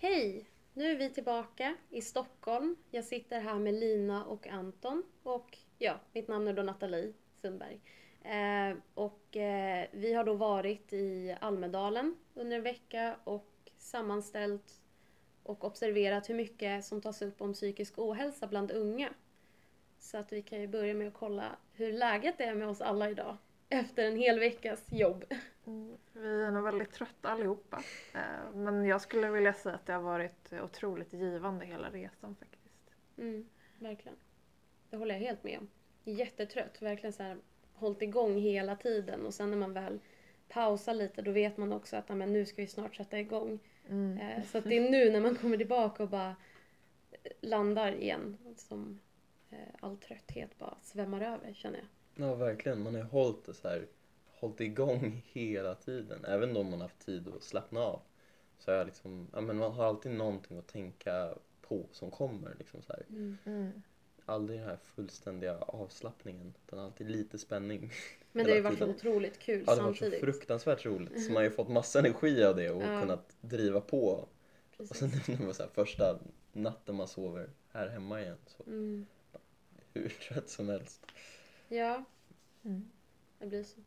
Hej! Nu är vi tillbaka i Stockholm. Jag sitter här med Lina och Anton och ja, mitt namn är då Nathalie Sundberg. Eh, och eh, vi har då varit i Almedalen under en vecka och sammanställt och observerat hur mycket som tas upp om psykisk ohälsa bland unga. Så att vi kan ju börja med att kolla hur läget är med oss alla idag efter en hel veckas jobb. Mm, vi är nog väldigt trötta allihopa. Eh, Men jag skulle vilja säga att det har varit otroligt givande hela resan faktiskt. Mm, verkligen. Det håller jag helt med om. Jättetrött, verkligen så här hållit igång hela tiden och sen när man väl pausar lite då vet man också att "Ja, men nu ska vi snart sätta igång. Mm. Eh, Så att det är nu när man kommer tillbaka och bara eh, landar igen som all trötthet bara svämmar över känner jag. Ja, verkligen. Man har hållit det så här, hållit igång hela tiden. Även om man har haft tid att slappna av. Så är jag liksom, ja men man har alltid någonting att tänka på som kommer liksom så här. Mm. Aldrig den här fullständiga avslappningen. Utan alltid lite spänning. Men det har ju varit tiden. otroligt kul Ja, det har varit samtidigt. fruktansvärt roligt. Så man har ju fått massa energi av det och Ja. kunnat driva på. Och Precis. sen när det var så här, första natten man sover här hemma igen så Mm. hur trött som helst. Ja, Mm. det blir så.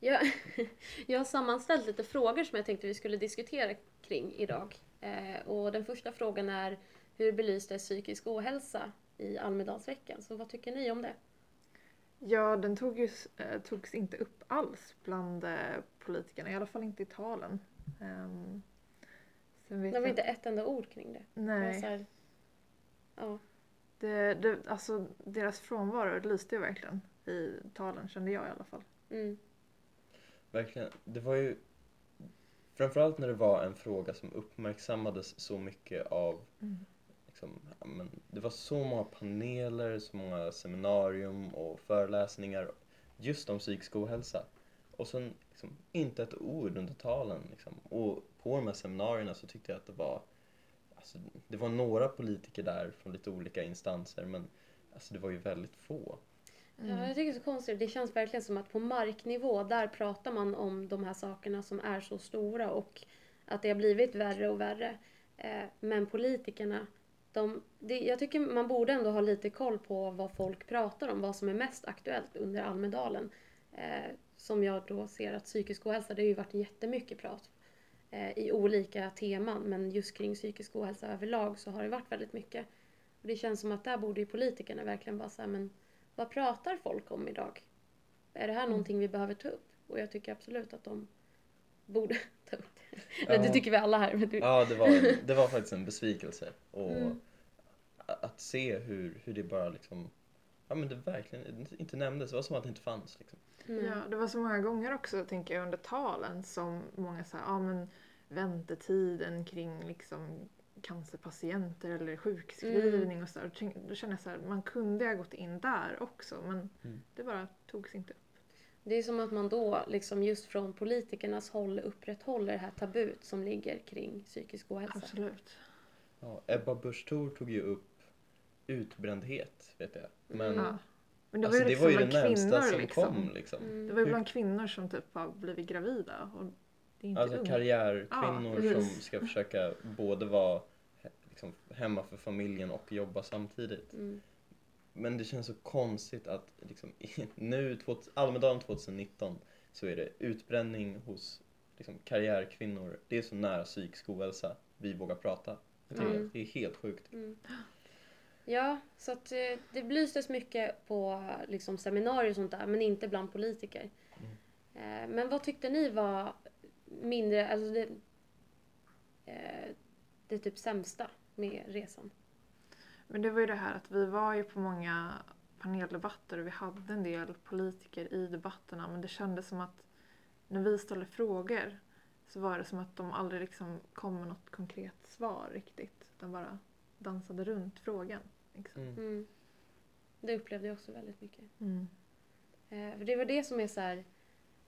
Jag, jag har sammanställt lite frågor som jag tänkte vi skulle diskutera kring idag. Eh, och den första frågan är hur belystes psykisk ohälsa i Almedalsveckan? Så vad tycker ni om det? Ja, den tog ju, eh, togs inte upp alls bland eh, politikerna, i alla fall inte i talen. Um, sen vet Det var jag- inte ett enda ord kring det. Det Nej, så här, ja. det, det, alltså deras frånvaro lyste ju verkligen i talen kände jag i alla fall. Mm, Verkligen. Det var ju framförallt när det var en fråga som uppmärksammades så mycket av liksom, ja, men, det var så många paneler, så många seminarium och föreläsningar just om psykisk ohälsa. Och sen liksom, inte ett ord under talen. Liksom. Och på de här seminarierna så tyckte jag att det var alltså, det var några politiker där från lite olika instanser men alltså, det var ju väldigt få. Ja, jag tycker det är så konstigt. Det känns verkligen som att på marknivå, där pratar man om de här sakerna som är så stora och att det har blivit värre och värre. Eh, Men politikerna, de, det, jag tycker man borde ändå ha lite koll på vad folk pratar om, vad som är mest aktuellt under Almedalen. Eh, Som jag då ser att psykisk ohälsa, det har ju varit jättemycket prat eh, i olika teman, men just kring psykisk ohälsa överlag så har det varit väldigt mycket. Och det känns som att där borde ju politikerna verkligen vara så här, men vad pratar folk om idag? Är det här någonting vi behöver ta upp? Och jag tycker absolut att de borde ta upp det. Eller det Ja. tycker vi alla här. Men du... Ja, det var, det var faktiskt en besvikelse. Och Mm. att se hur, hur det bara liksom, ja men det verkligen inte nämndes. Det var som att det inte fanns liksom. Nej. Ja, det var så många gånger också, tänker jag, under talen som många sa, ja men väntetiden kring liksom cancerpatienter eller sjukskrivning och så. där. Tänk- Då känner jag så här, man kunde ha gått in där också men Mm. det bara togs inte upp. Det är som att man då liksom just från politikernas håll upprätthåller det här tabut som ligger kring psykisk ohälsa. Absolut. Ja, Ebba Busch Thor tog ju upp utbrändhet, vet jag. Men Mm. Ja. Men det alltså, var ju det var liksom ju det närmsta kvinnor som liksom. kom liksom. Mm. Det var ju bland kvinnor som typ har blivit gravida och det är inte Alltså unga. karriärkvinnor Ja, som ska försöka både vara liksom, hemma för familjen och jobba samtidigt. Mm. Men det känns så konstigt att liksom, nu, Almedalen 2019, så är det utbränning hos liksom, karriärkvinnor. Det är så nära psykisk ohälsa vi vågar prata. Mm. Det är helt sjukt. Mm. Ja, så att eh, det belystes mycket på liksom, seminarier och sånt där, men inte bland politiker. Eh, Men vad tyckte ni var mindre, alltså det, eh, det typ sämsta med resan? Men det var ju det här att vi var ju på många paneldebatter och vi hade en del politiker i debatterna men det kändes som att när vi ställde frågor så var det som att de aldrig liksom kom med något konkret svar riktigt. De bara dansade runt frågan. Liksom. Mm. Mm. Det upplevde jag också väldigt mycket. Mm. Eh, För det var det som är så här,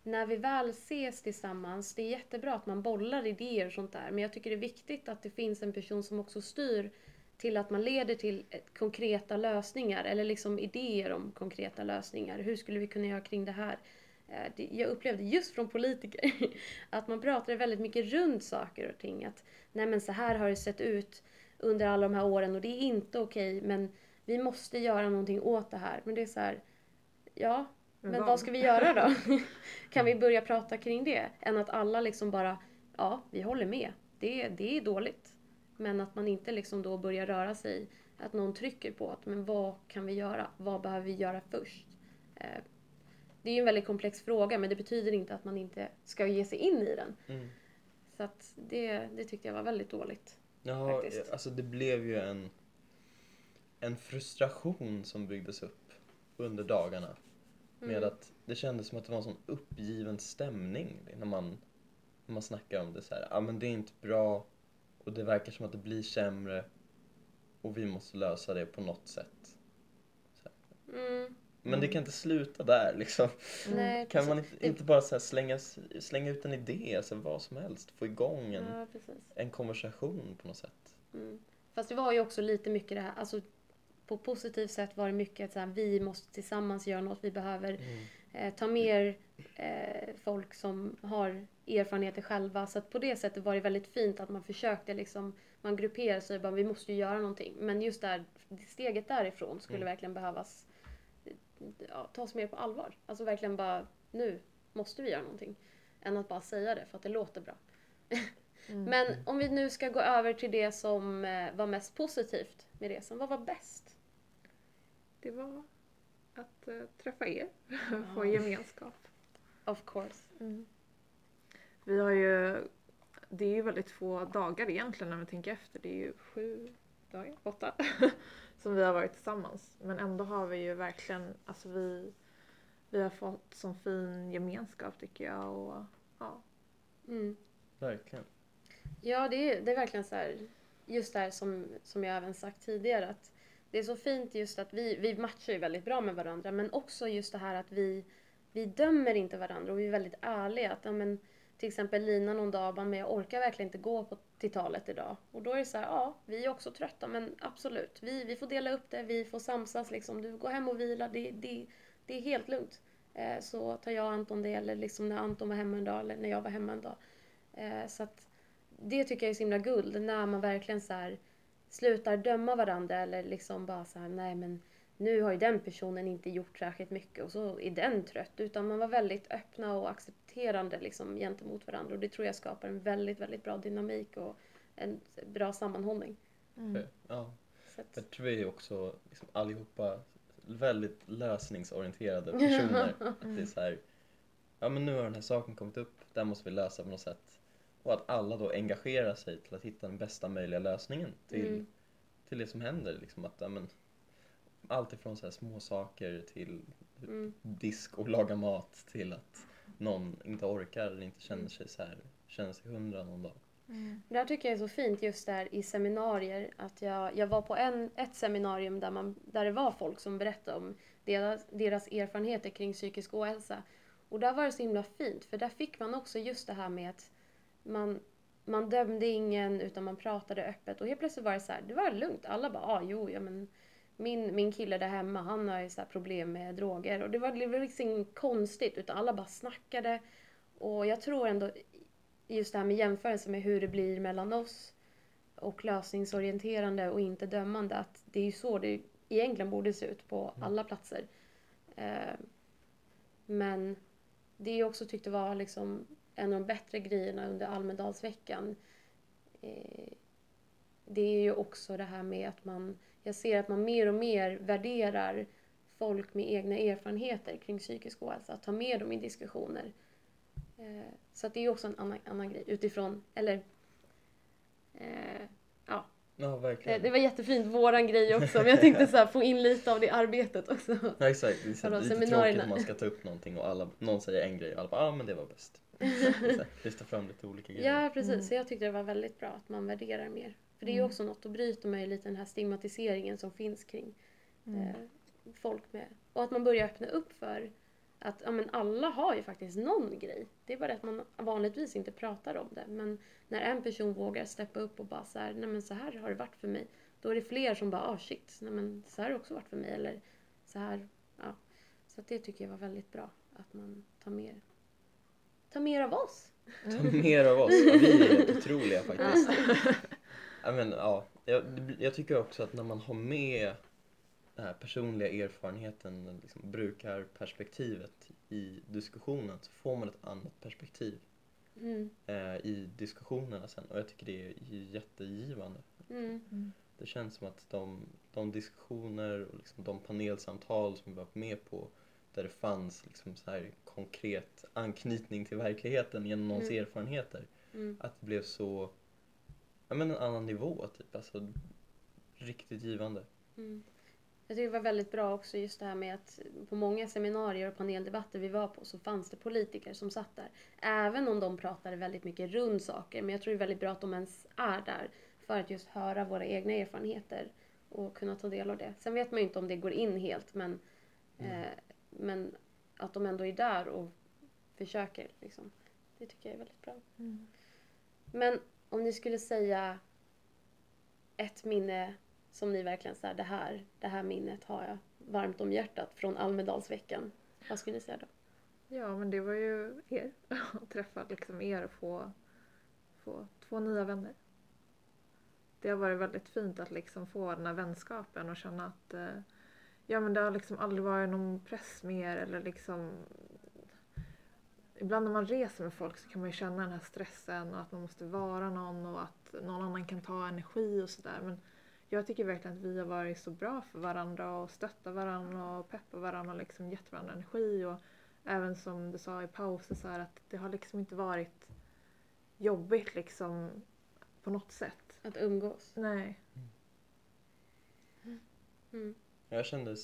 när vi väl ses tillsammans, det är jättebra att man bollar idéer och sånt där, men jag tycker det är viktigt att det finns en person som också styr till att man leder till eh, konkreta lösningar eller liksom idéer om konkreta lösningar. Hur skulle vi kunna göra kring det här? Eh, jag upplevde just från politiker att man pratade väldigt mycket runt saker och ting. Att nej men så här har det sett ut under alla de här åren och det är inte okej men vi måste göra någonting åt det här. Men det är så här, ja, men, vad? ska vi göra då? kan vi börja prata kring det? Än att alla liksom bara, ja, vi håller med. Det, det är dåligt. Men att man inte liksom då börjar röra sig, att någon trycker på att men vad kan vi göra? Vad behöver vi göra först? Eh, det är ju en väldigt komplex fråga men det betyder inte att man inte ska ge sig in i den. Mm. Så att det, det tyckte jag var väldigt dåligt. Ja, Faktiskt. alltså det blev ju en, en frustration som byggdes upp under dagarna. Med Mm. att det kändes som att det var en sån uppgiven stämning när man, när man snackar om det så här. Ja men det är inte bra och det verkar som att det blir sämre och vi måste lösa det på något sätt. Mm. Men det kan inte sluta där liksom. Nej, Kan man inte, inte bara så här slänga, slänga ut en idé, alltså vad som helst, få igång en, Ja, en konversation på något sätt. Mm. Fast det var ju också lite mycket det här, alltså på positivt sätt var det mycket att så här, vi måste tillsammans göra något, vi behöver eh, ta mer eh, folk som har erfarenheter själva. Så att på det sättet var det väldigt fint att man försökte liksom, man grupperade sig och bara vi måste ju göra någonting. Men just där, steget därifrån skulle Mm. verkligen behövas eh, ja, tas mer på allvar. Alltså verkligen bara, nu måste vi göra någonting. Än att bara säga det för att det låter bra. Mm. Men om vi nu ska gå över till det som eh, var mest positivt med resan. Vad var bäst? Det var att eh, träffa er, Ja. få gemenskap. Of course. Vi har ju, det är ju väldigt få dagar egentligen när vi tänker efter. Det är ju sju dagar, åtta, som vi har varit tillsammans. Men ändå har vi ju verkligen, alltså vi, vi har fått sån fin gemenskap tycker jag. Och, ja. Mm. Verkligen. Ja, det är, det är verkligen så här, just det här som, som jag även sagt tidigare, att det är så fint just att vi, vi matchar ju väldigt bra med varandra, men också just det här att vi, vi dömer inte varandra och vi är väldigt ärliga. Att, ja, men, till exempel Lina någon dag bara, men jag orkar verkligen inte gå på, till talet idag. Och då är det så här, ja, vi är också trötta, men absolut, vi, vi får dela upp det, vi får samsas liksom. Du går hem och vila, det, det, det är helt lugnt. Eh, så tar jag och Anton det, eller liksom när Anton var hemma en dag, eller när jag var hemma en dag. Eh, så att det tycker jag är så himla guld, när man verkligen så här slutar döma varandra eller liksom bara så här, nej men nu har ju den personen inte gjort särskilt mycket och så är den trött. Utan man var väldigt öppna och accepterande liksom gentemot varandra och det tror jag skapar en väldigt, väldigt bra dynamik och en bra sammanhållning. Mm. Ja. Så att, Jag tror vi är också liksom, allihopa väldigt lösningsorienterade personer. Att det är så här, ja men nu har den här saken kommit upp, den måste vi lösa på något sätt. Och att alla då engagerar sig till att hitta den bästa möjliga lösningen till, Mm. till det som händer. Liksom att, ja, men, allt ifrån så här små saker till mm, disk och laga mat till att någon inte orkar eller inte känner sig så här, känner sig hundra någon dag. Mm. Det här tycker jag är så fint just där i seminarier. Att jag, jag var på en, ett seminarium där, man, där det var folk som berättade om deras, deras erfarenheter kring psykisk ohälsa. Och där var det så himla fint för där fick man också just det här med att man, man dömde ingen utan man pratade öppet. Och helt plötsligt var det så här, det var lugnt. Alla bara, ah, jo, ja men min, min kille där hemma han har ju så problem med droger. Och det var, det var liksom inget konstigt utan alla bara snackade. Och jag tror ändå just det här med jämförelse med hur det blir mellan oss och lösningsorienterande och inte dömande. Att det är ju så det egentligen borde se ut på Mm. alla platser. Eh, men det jag också tyckte var liksom en av de bättre grejerna under Almedalsveckan. Eh, det är ju också det här med att man, jag ser att man mer och mer värderar folk med egna erfarenheter kring psykisk ohälsa. Att ta med dem i diskussioner. Eh, så det är ju också en annan, annan grej utifrån, eller eh, ja, Ja, det, det var jättefint våran grej också men jag tänkte så här, få in lite av det arbetet också. Ja, exakt. Det är så lite tråkigt om man ska ta upp någonting och alla, någon säger en grej och alla bara, ah, men det var bäst. Lyfta fram lite olika grejer. Ja precis, Mm. så jag tyckte det var väldigt bra att man värderar mer. För det är ju Mm. också något, då bryter man ju lite den här stigmatiseringen som finns kring Mm. eh, folk med. Och att man börjar öppna upp för att ja, men alla har ju faktiskt någon grej. Det är bara det att man vanligtvis inte pratar om det. Men när en person vågar steppa upp och bara så här, nej men så här har det varit för mig. Då är det fler som bara, ah shit, nej men så här har det också varit för mig. Eller så här, ja. Så att det tycker jag var väldigt bra. att man tar mer, tar mer av oss. Ta mer av oss. Ja, vi är helt otroliga faktiskt. Ja, men, ja, jag, jag tycker också att när man har med den här personliga erfarenheten, liksom brukarperspektivet i diskussionen så får man ett annat perspektiv Mm. eh, i diskussionerna sen och jag tycker det är jättegivande. Mm. Det känns som att de, de diskussioner och liksom de panelsamtal som vi var med på där det fanns liksom så här konkret anknytning till verkligheten genom någons Mm. erfarenheter. Mm. Att det blev så, ja men en annan nivå typ. Alltså riktigt givande. Mm. Jag tycker det var väldigt bra också just det här med att på många seminarier och paneldebatter vi var på så fanns det politiker som satt där. Även om de pratade väldigt mycket runt saker. Men jag tror det är väldigt bra att de ens är där för att just höra våra egna erfarenheter och kunna ta del av det. Sen vet man ju inte om det går in helt men, Mm. eh, men att de ändå är där och försöker. Liksom. Det tycker jag är väldigt bra. Mm. Men om ni skulle säga ett minne som ni verkligen säger det här, det här minnet har jag varmt om hjärtat från Almedalsveckan. Vad skulle ni säga då? Ja, men det var ju er. Att träffa liksom er och få, få två nya vänner. Det har varit väldigt fint att liksom få den här vänskapen och känna att eh, ja, men det har liksom aldrig varit någon press mer eller liksom Ibland när man reser med folk så kan man ju känna den här stressen och att man måste vara någon och att någon annan kan ta energi och sådär. Men jag tycker verkligen att vi har varit så bra för varandra och stöttat varandra och peppat varandra och liksom gett varandra energi. Och även som du sa i pausen så här att det har liksom inte varit jobbigt liksom på något sätt. Att umgås? Nej. Mm. Jag kände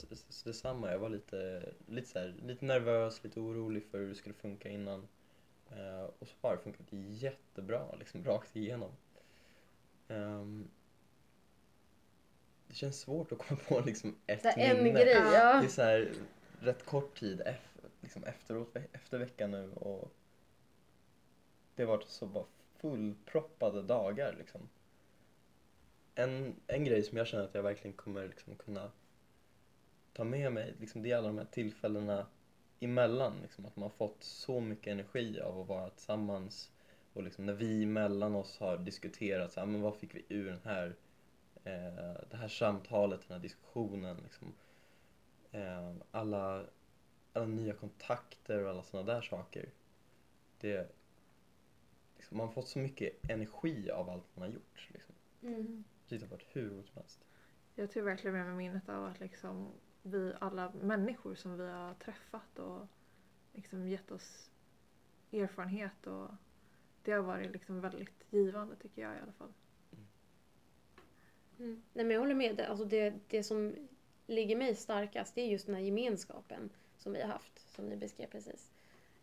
detsamma. Jag var lite, lite, så här, lite nervös, lite orolig för hur det skulle funka innan. Eh, och så har det funkat jättebra, liksom rakt igenom. Ehm, det känns svårt att komma på liksom ett Så här, en minne. grej, Ja. Det är så här, rätt kort tid liksom efteråt, efter veckan nu och det har varit så bara fullproppade dagar liksom. En, en grej som jag känner att jag verkligen kommer liksom kunna ta med mig, liksom, det är alla de här tillfällena emellan. Liksom, att man har fått så mycket energi av att vara tillsammans och liksom, när vi emellan oss har diskuterat så här, men vad fick vi ur den här, eh, det här samtalet, den här diskussionen. Liksom, eh, alla, alla nya kontakter och alla sådana där saker. Det, liksom, man har fått så mycket energi av allt man har gjort. Liksom. Mm. Det har varit hur roligt som helst. Jag tror verkligen med mig minnet av att liksom vi alla människor som vi har träffat och liksom gett oss erfarenhet och det har varit liksom väldigt givande tycker jag i alla fall. Mm. Nej, men jag håller med. Det- Alltså det, det som ligger mig starkast det är just den här gemenskapen som vi har haft, som ni beskrev precis.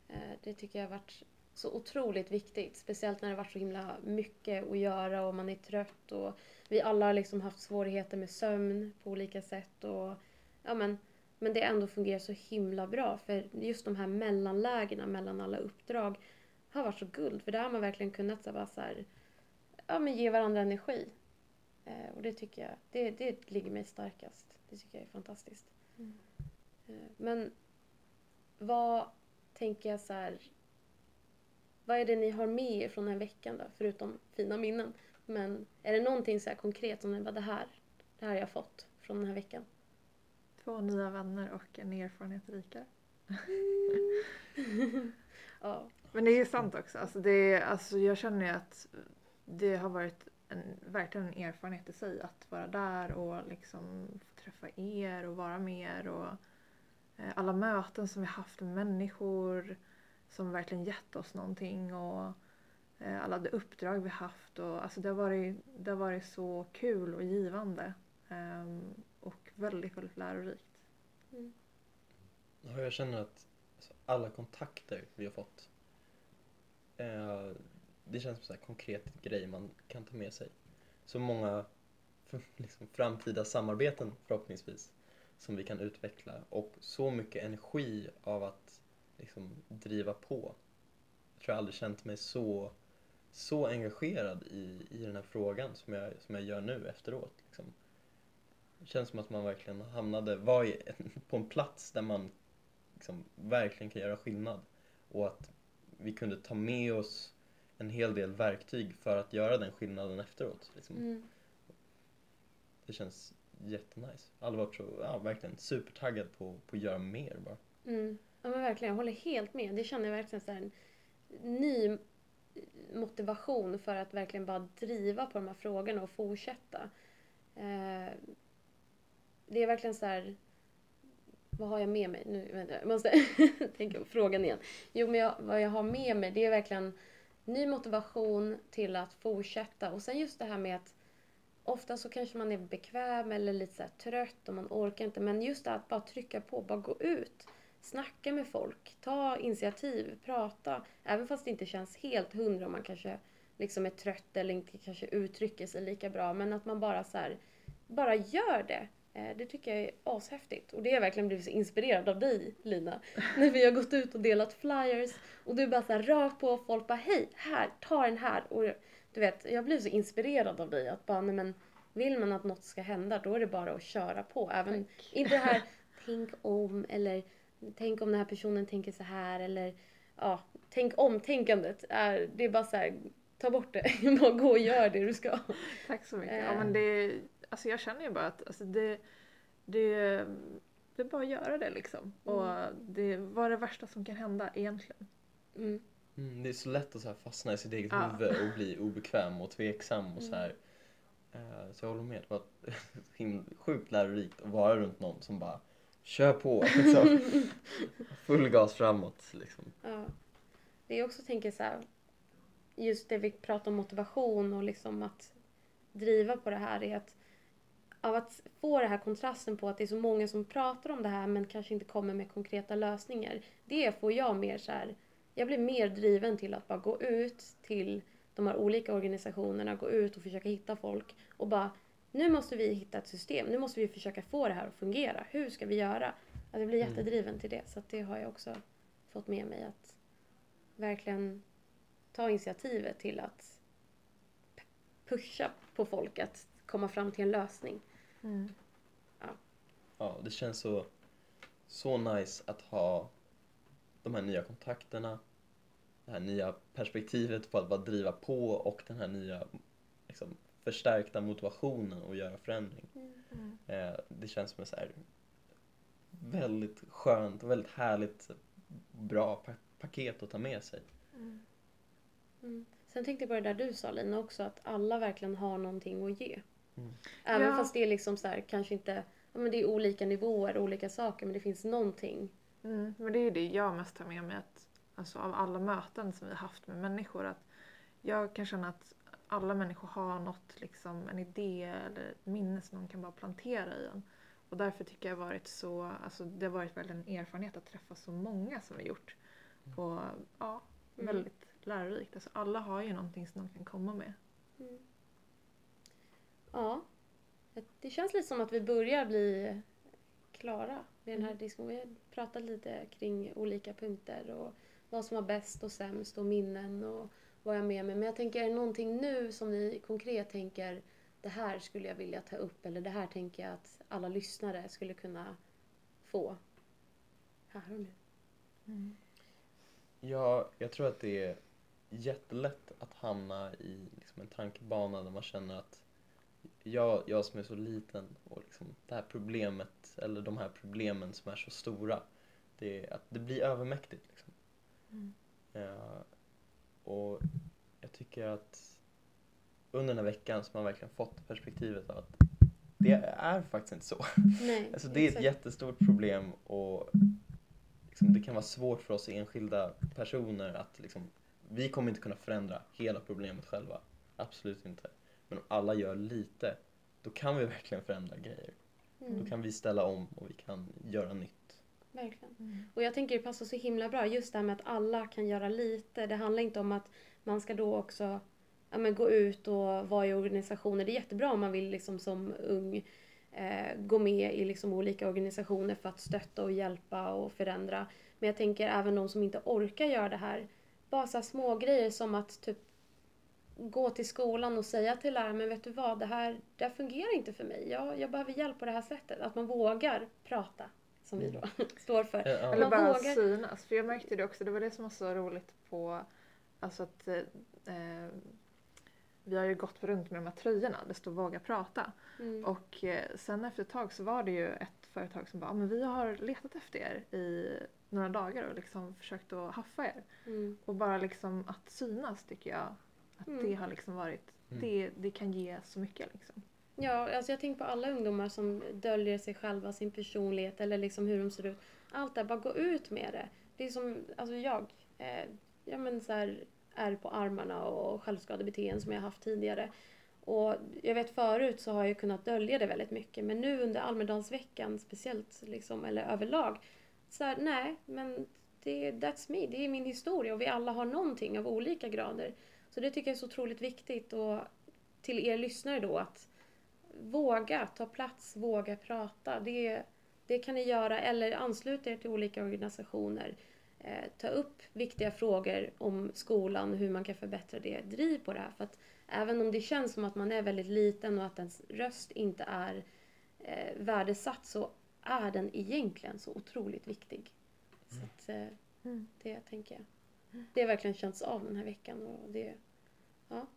Eh, det tycker jag har varit så otroligt viktigt. Speciellt när det har varit så himla mycket att göra och man är trött och vi alla har liksom haft svårigheter med sömn på olika sätt. Och, ja, men, men det ändå fungerar så himla bra för just de här mellanlägena mellan alla uppdrag har varit så guld. För där har man verkligen kunnat så bara så här, ja, men ge varandra energi. Eh, och det tycker jag, det, det ligger mig starkast. Det tycker jag är fantastiskt. Mm. Eh, men vad tänker jag så här, vad är det ni har med er från den här veckan då? Förutom fina minnen. Men är det någonting så här konkret som ni bara, det här, det här har jag fått från den här veckan? Två nya vänner och en erfarenhet rikare. Ja. Men det är ju sant också. Alltså det, alltså jag känner ju att det har varit en, verkligen en erfarenhet i sig att vara där och liksom få träffa er och vara med er och eh, alla möten som vi haft med människor som verkligen gett oss någonting och eh, alla de uppdrag vi haft och alltså det har varit, det har varit så kul och givande ehm, och väldigt, väldigt lärorikt. Ja, jag känner att alltså, alla kontakter vi har fått, eh, det känns som en konkret grej man kan ta med sig. Så många liksom, framtida samarbeten förhoppningsvis som vi kan utveckla och så mycket energi av att liksom, driva på. Jag tror jag aldrig känt mig så, så engagerad i, i den här frågan som jag, som jag gör nu efteråt. Liksom. Känns som att man verkligen hamnade, var i, på en plats där man liksom, verkligen kan göra skillnad. Och att vi kunde ta med oss en hel del verktyg för att göra den skillnaden efteråt. Liksom. Mm. Det känns jättenice. Alla var så, ja, verkligen supertaggad på, på att göra mer bara. Mm. Ja men verkligen, jag håller helt med. Det känner jag verkligen så här en ny motivation för att verkligen bara driva på de här frågorna och fortsätta. Eh, det är verkligen så här, vad har jag med mig? Nu vänta, jag måste tänka på frågan igen. Jo men jag, vad jag har med mig det är verkligen ny motivation till att fortsätta och sen just det här med att ofta så kanske man är bekväm eller lite så här trött och man orkar inte men just det att bara trycka på, bara gå ut. Snacka med folk, ta initiativ, prata. Även fast det inte känns helt hundra om man kanske liksom är trött eller inte kanske uttrycker sig lika bra. Men att man bara så här, bara gör det. Eh, Det tycker jag är ashäftigt. Och det har jag verkligen blivit så inspirerad av dig Lina. När vi har gått ut och delat flyers. Och du bara så här rakt på folk bara hej, här, ta den här. Och du vet, jag blir så inspirerad av dig att bara nej men vill man att något ska hända då är det bara att köra på. Även, inte det här tänk om eller tänk om den här personen tänker så här eller ja, tänk om-tänkandet. Det är bara så här, ta bort det. bara gå och gör det du ska. Tack så mycket. Eh. Ja, men det, alltså jag känner ju bara att alltså det, det, det är bara att göra det liksom. Och det, vad är det värsta som kan hända egentligen? Mm. Mm, det är så lätt att så här fastna i sitt eget Ja. huvud och bli obekväm och tveksam och så Mm. här. Eh, Så jag håller med. Det var sjukt lärorikt att vara runt någon som bara kör på. Liksom. Full gas framåt. Liksom. Ja. Det är också tänker så här, just det vi pratar om motivation och liksom att driva på det här är att av att få den här kontrasten på att det är så många som pratar om det här men kanske inte kommer med konkreta lösningar. Det får jag mer så här, jag blir mer driven till att bara gå ut till de här olika organisationerna, gå ut och försöka hitta folk och bara nu måste vi hitta ett system, nu måste vi försöka få det här att fungera. Hur ska vi göra? Att jag blir Mm. jättedriven till det så det har jag också fått med mig att verkligen ta initiativet till att pusha på folk att komma fram till en lösning. Ja, det känns så, så nice att ha de här nya kontakterna. Det här nya perspektivet på att bara driva på och den här nya liksom, förstärkta motivationen att göra förändring. Mm. Eh, det känns som ett så här väldigt skönt och väldigt härligt bra pa- paket att ta med sig. Mm. Sen tänkte jag på det där du sa Lina också, att alla verkligen har någonting att ge. Mm. Även Ja. fast det är liksom så här, kanske inte, ja men det är olika nivåer, olika saker, men det finns någonting. Mm, men det är ju det jag mest tar med mig att, alltså av alla möten som vi har haft med människor. Att jag kan känna att alla människor har något, liksom, en idé eller ett minne som de kan bara plantera i en. Och därför tycker jag varit så, alltså det har varit väl en erfarenhet att träffa så många som vi gjort. Och ja, Mm. väldigt lärorikt. Alltså alla har ju någonting som de kan komma med. Ja, det känns lite som att vi börjar bli klara med den här diskussionen. Vi har pratat lite kring olika punkter och vad som var bäst och sämst och minnen och vad jag har med mig. Men jag tänker, är det någonting nu som ni konkret tänker det här skulle jag vilja ta upp eller det här tänker jag att alla lyssnare skulle kunna få? Här har ni. Ja, jag tror att det är jättelätt att hamna i liksom en tankebana där man känner att jag, jag som är så liten och liksom det här problemet eller de här problemen som är så stora, det, att det blir övermäktigt. Liksom. Mm. Ja, och jag tycker att under den här veckan så har man verkligen fått perspektivet av att det är faktiskt inte så. Nej, Alltså det är ett exakt. jättestort problem och liksom, det kan vara svårt för oss enskilda personer att liksom, vi kommer inte kunna förändra hela problemet själva. Absolut inte. Men om alla gör lite, då kan vi verkligen förändra grejer. Då Mm, kan vi ställa om och vi kan göra nytt. verkligen. Och jag tänker det passar så himla bra just det här med att alla kan göra lite. Det handlar inte om att man ska då också ja, men gå ut och vara i organisationer. Det är jättebra om man vill liksom som ung eh, gå med i liksom olika organisationer för att stötta och hjälpa och förändra. Men jag tänker även de som inte orkar göra det här. Bara så här små grejer som att typ gå till skolan och säga till läraren, men vet du vad, det här, det här fungerar inte för mig. Jag, jag behöver hjälp på det här sättet. Att man vågar prata. som vi då står för. Ja, ja. Eller bara vågar- synas. För jag märkte det också, det var det som var så roligt på, alltså att eh, vi har ju gått runt med de här tröjorna, det står våga prata. Mm. Och eh, sen efter ett tag så var det ju ett företag som bara, "Ah, men vi har letat efter er i några dagar och liksom försökt att haffa er. Mm. Och bara liksom att synas tycker jag att Mm. det har liksom varit, Mm. det, det kan ge så mycket liksom. Ja, alltså jag tänker på alla ungdomar som döljer sig själva, sin personlighet eller liksom hur de ser ut. Allt det, bara gå ut med det. Det är som, alltså jag, eh, ja men så här, är på armarna och självskadebeteenden som jag haft tidigare. Och jag vet förut så har jag kunnat dölja det väldigt mycket men nu under Almedalsveckan speciellt liksom, eller överlag, så här, nej men det, that's me, det är min historia och vi alla har någonting av olika grader. Så det tycker jag är så otroligt viktigt och till er lyssnare då att våga ta plats, våga prata. Det, det kan ni göra eller ansluta er till olika organisationer. Eh, ta upp viktiga frågor om skolan, hur man kan förbättra det. Driv på det här. För att även om det känns som att man är väldigt liten och att ens röst inte är eh, värdesatt så är den egentligen så otroligt viktig. Så att, eh, Mm. det tänker jag. Det har verkligen känts av den här veckan. Och det, ja.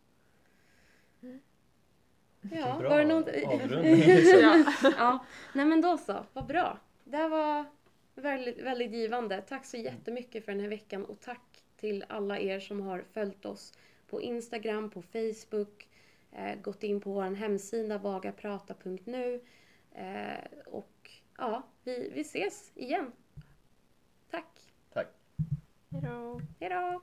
Ja, Bra var det något... avrundning. Ja. ja, nej men då så. Vad bra. Det här var väldigt, väldigt givande. Tack så jättemycket för den här veckan och tack till alla er som har följt oss på Instagram, på Facebook, eh, gått in på vår hemsida vagaprata.nu eh, och ja, vi, vi ses igen. Tack. Tack. Hejdå. Hejdå!